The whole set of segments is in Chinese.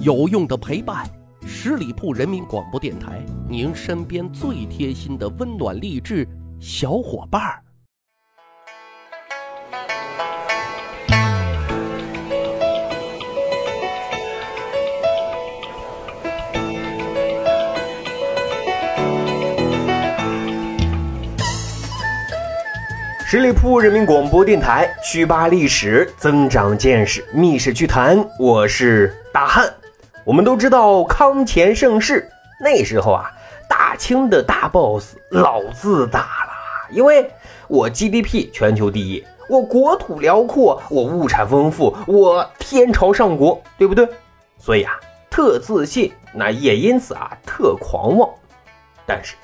有用的陪伴，十里铺人民广播电台，您身边最贴心的温暖励志小伙伴儿。十里铺人民广播电台，趣吧历史，增长见识，密室趣谈。我是大汉。我们都知道康乾盛世那时候啊，大清的大 boss 老自大了，因为我 GDP 全球第一，我国土辽阔，我物产丰富，我天朝上国，对不对？所以啊，特自信，那也因此啊，特狂妄。但是，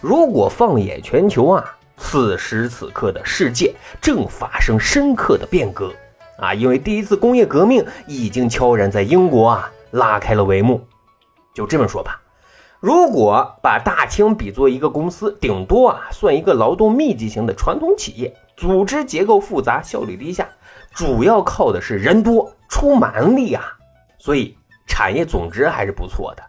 如果放眼全球啊。此时此刻的世界正发生深刻的变革啊！因为第一次工业革命已经悄然在英国啊拉开了帷幕。就这么说吧，如果把大清比作一个公司，顶多啊算一个劳动密集型的传统企业，组织结构复杂，效率低下，主要靠的是人多出蛮力啊，所以产业总值还是不错的。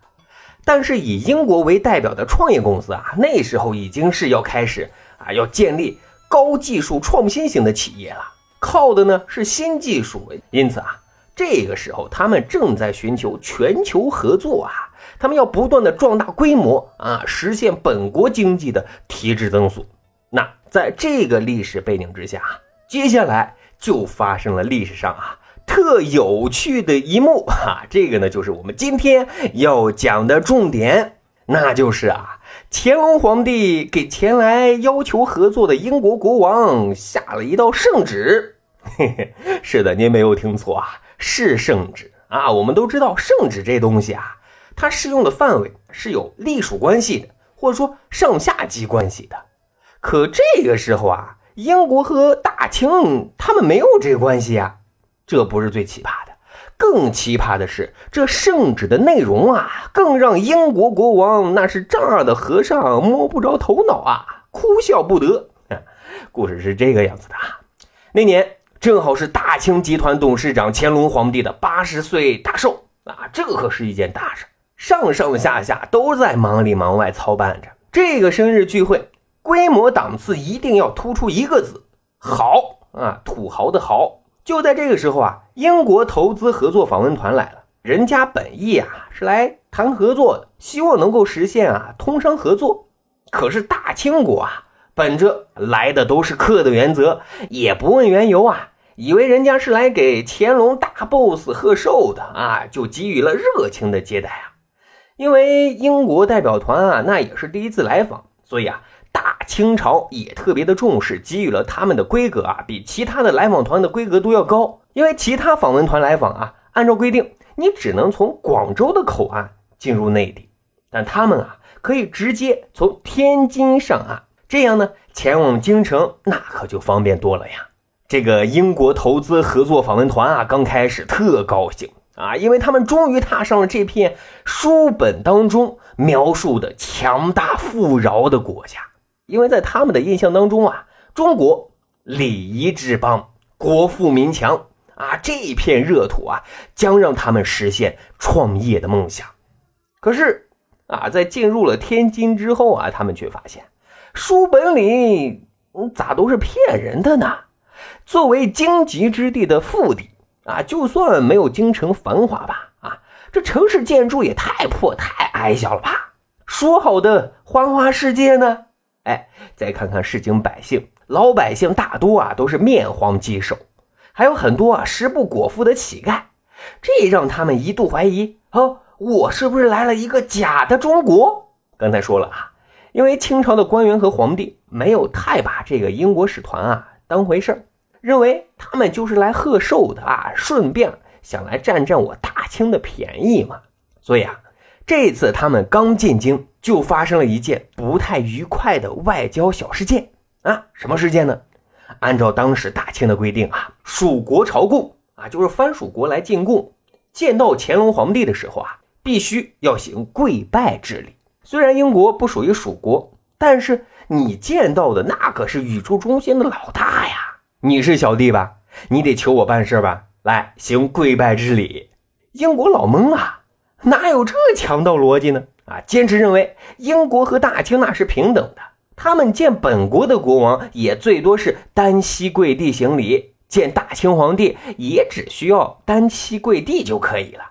但是以英国为代表的创业公司啊，那时候已经是要开始。啊，要建立高技术创新型的企业了，靠的呢是新技术。因此啊，这个时候他们正在寻求全球合作啊，他们要不断的壮大规模啊，实现本国经济的提质增速。那在这个历史背景之下，接下来就发生了历史上啊特有趣的一幕哈，这个呢就是我们今天要讲的重点，那就是啊。乾隆皇帝给前来要求合作的英国国王下了一道圣旨。嘿嘿，是的，您没有听错啊，是圣旨啊。我们都知道，圣旨这东西啊，它适用的范围是有隶属关系的，或者说上下级关系的。可这个时候啊，英国和大清他们没有这关系啊，这不是最奇葩的。更奇葩的是，这圣旨的内容啊，更让英国国王那是丈二的和尚摸不着头脑啊，哭笑不得。故事是这个样子的啊，那年正好是大清集团董事长乾隆皇帝的八十岁大寿啊，这可是一件大事，上上下下都在忙里忙外操办着这个生日聚会，规模档次一定要突出一个字，豪啊，土豪的豪。就在这个时候啊，英国投资合作访问团来了。人家本意啊是来谈合作的，希望能够实现啊通商合作。可是大清国啊，本着来的都是客的原则，也不问缘由啊，以为人家是来给乾隆大 boss 贺寿的啊，就给予了热情的接待啊。因为英国代表团啊，那也是第一次来访，所以啊。大清朝也特别的重视，给予了他们的规格啊，比其他的来访团的规格都要高。因为其他访问团来访啊，按照规定，你只能从广州的口岸进入内地，但他们啊，可以直接从天津上岸，这样呢，前往京城那可就方便多了呀。这个英国投资合作访问团啊，刚开始特高兴啊，因为他们终于踏上了这片书本当中描述的强大富饶的国家。因为在他们的印象当中啊，中国礼仪之邦，国富民强啊，这片热土啊，将让他们实现创业的梦想。可是啊，在进入了天津之后啊，他们却发现书本里咋都是骗人的呢？作为荆棘之地的腹地啊，就算没有京城繁华吧，啊，这城市建筑也太破太矮小了吧？说好的花花世界呢？哎，再看看市井百姓，老百姓大多啊都是面黄肌瘦，还有很多啊食不果腹的乞丐，这让他们一度怀疑：哦，我是不是来了一个假的中国？刚才说了啊，因为清朝的官员和皇帝没有太把这个英国使团啊当回事儿，认为他们就是来贺寿的啊，顺便想来占占我大清的便宜嘛，所以啊。这次他们刚进京，就发生了一件不太愉快的外交小事件啊！什么事件呢？按照当时大清的规定啊，蜀国朝贡啊，就是藩属国来进贡，见到乾隆皇帝的时候啊，必须要行跪拜之礼。虽然英国不属于蜀国，但是你见到的那可是宇宙中心的老大呀！你是小弟吧？你得求我办事吧？来行跪拜之礼。英国老懵啊，哪有这强盗逻辑呢？啊，坚持认为英国和大清那是平等的，他们见本国的国王也最多是单膝跪地行礼，见大清皇帝也只需要单膝跪地就可以了。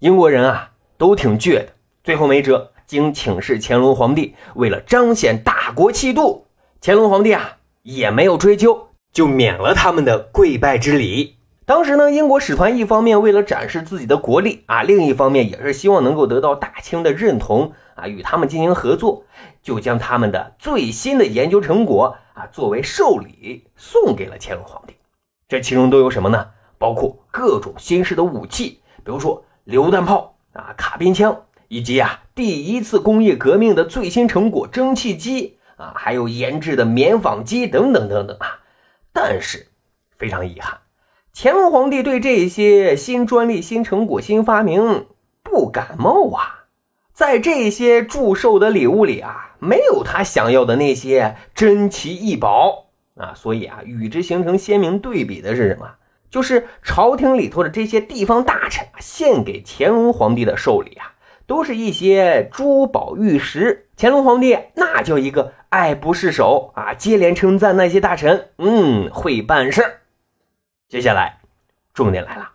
英国人啊，都挺倔的，最后没辙，经请示乾隆皇帝，为了彰显大国气度，乾隆皇帝啊也没有追究，就免了他们的跪拜之礼。当时呢，英国使团一方面为了展示自己的国力啊，另一方面也是希望能够得到大清的认同啊，与他们进行合作，就将他们的最新的研究成果啊作为寿礼送给了乾隆皇帝。这其中都有什么呢？包括各种新式的武器，比如说榴弹炮啊、卡宾枪，以及啊第一次工业革命的最新成果蒸汽机啊，还有研制的棉纺机等等等等啊。但是非常遗憾。乾隆皇帝对这些新专利、新成果、新发明不感冒啊，在这些祝寿的礼物里啊，没有他想要的那些珍奇异宝啊，所以啊，与之形成鲜明对比的是什么？就是朝廷里头的这些地方大臣献给乾隆皇帝的寿礼啊，都是一些珠宝玉石。乾隆皇帝那叫一个爱不释手啊，接连称赞那些大臣，嗯，会办事儿。接下来，重点来了。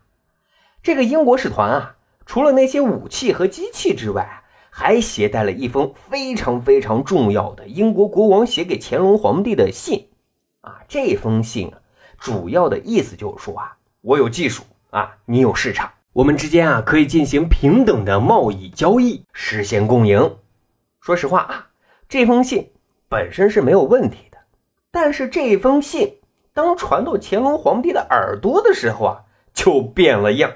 这个英国使团啊，除了那些武器和机器之外，还携带了一封非常非常重要的英国国王写给乾隆皇帝的信。啊，这封信啊，主要的意思就是说啊，我有技术啊，你有市场，我们之间啊可以进行平等的贸易交易，实现共赢。说实话啊，这封信本身是没有问题的，但是这封信。当传到乾隆皇帝的耳朵的时候啊，就变了样。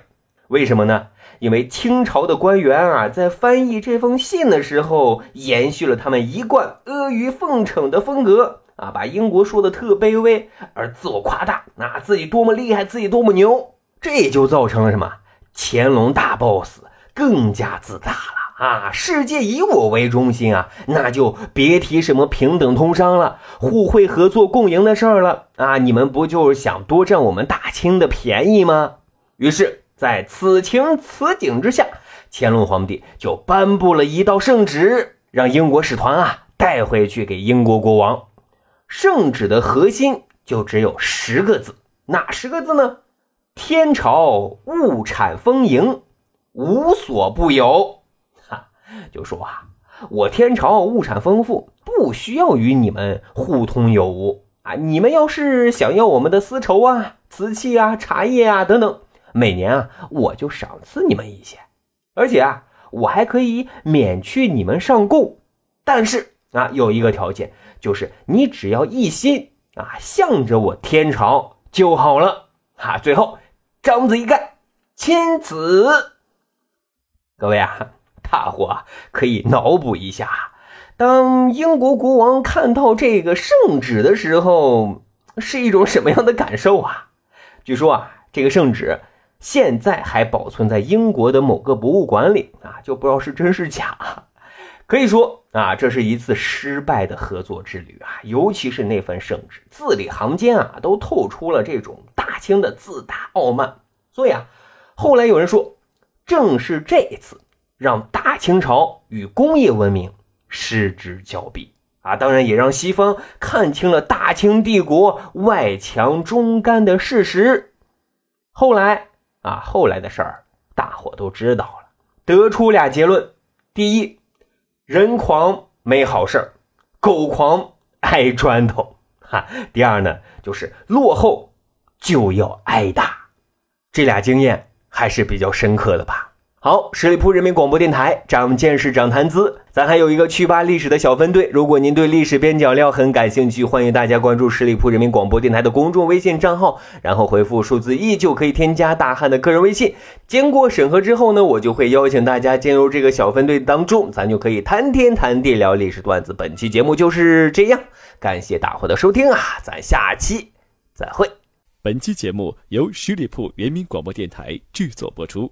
为什么呢？因为清朝的官员啊，在翻译这封信的时候，延续了他们一贯阿谀奉承的风格啊，把英国说的特卑微，而自我夸大，那自己多么厉害，自己多么牛，这就造成了什么？乾隆大 boss 更加自大了。啊，世界以我为中心啊，那就别提什么平等通商了、互惠合作共赢的事儿了啊！你们不就是想多占我们大清的便宜吗？于是，在此情此景之下，乾隆皇帝就颁布了一道圣旨，让英国使团啊带回去给英国国王。圣旨的核心就只有十个字，哪十个字呢？天朝物产丰盈，无所不有。就说啊，我天朝物产丰富，不需要与你们互通有无啊。你们要是想要我们的丝绸啊、瓷器啊、茶叶啊等等，每年啊我就赏赐你们一些，而且啊我还可以免去你们上贡。但是啊有一个条件，就是你只要一心啊向着我天朝就好了啊。最后章子一盖，钦此。各位啊。大伙，可以脑补一下，当英国国王看到这个圣旨的时候，是一种什么样的感受啊？据说啊，这个圣旨现在还保存在英国的某个博物馆里啊，就不知道是真是假。可以说啊，这是一次失败的合作之旅啊，尤其是那份圣旨，字里行间啊，都透出了这种大清的自大傲慢。所以啊，后来有人说，正是这一次。让大清朝与工业文明失之交臂啊！当然也让西方看清了大清帝国外强中干的事实。后来啊，后来的事儿大伙都知道了，得出俩结论：第一，人狂没好事，狗狂挨砖头；哈，第二呢，就是落后就要挨打。这俩经验还是比较深刻的吧。好，十里铺人民广播电台，长见识，长谈资。咱还有一个趣吧历史的小分队，如果您对历史边角料很感兴趣，欢迎大家关注十里铺人民广播电台的公众微信账号，然后回复数字一就可以添加大汉的个人微信。经过审核之后呢，我就会邀请大家进入这个小分队当中，咱就可以谈天谈地聊历史段子。本期节目就是这样，感谢大伙的收听啊，咱下期再会。本期节目由十里铺人民广播电台制作播出。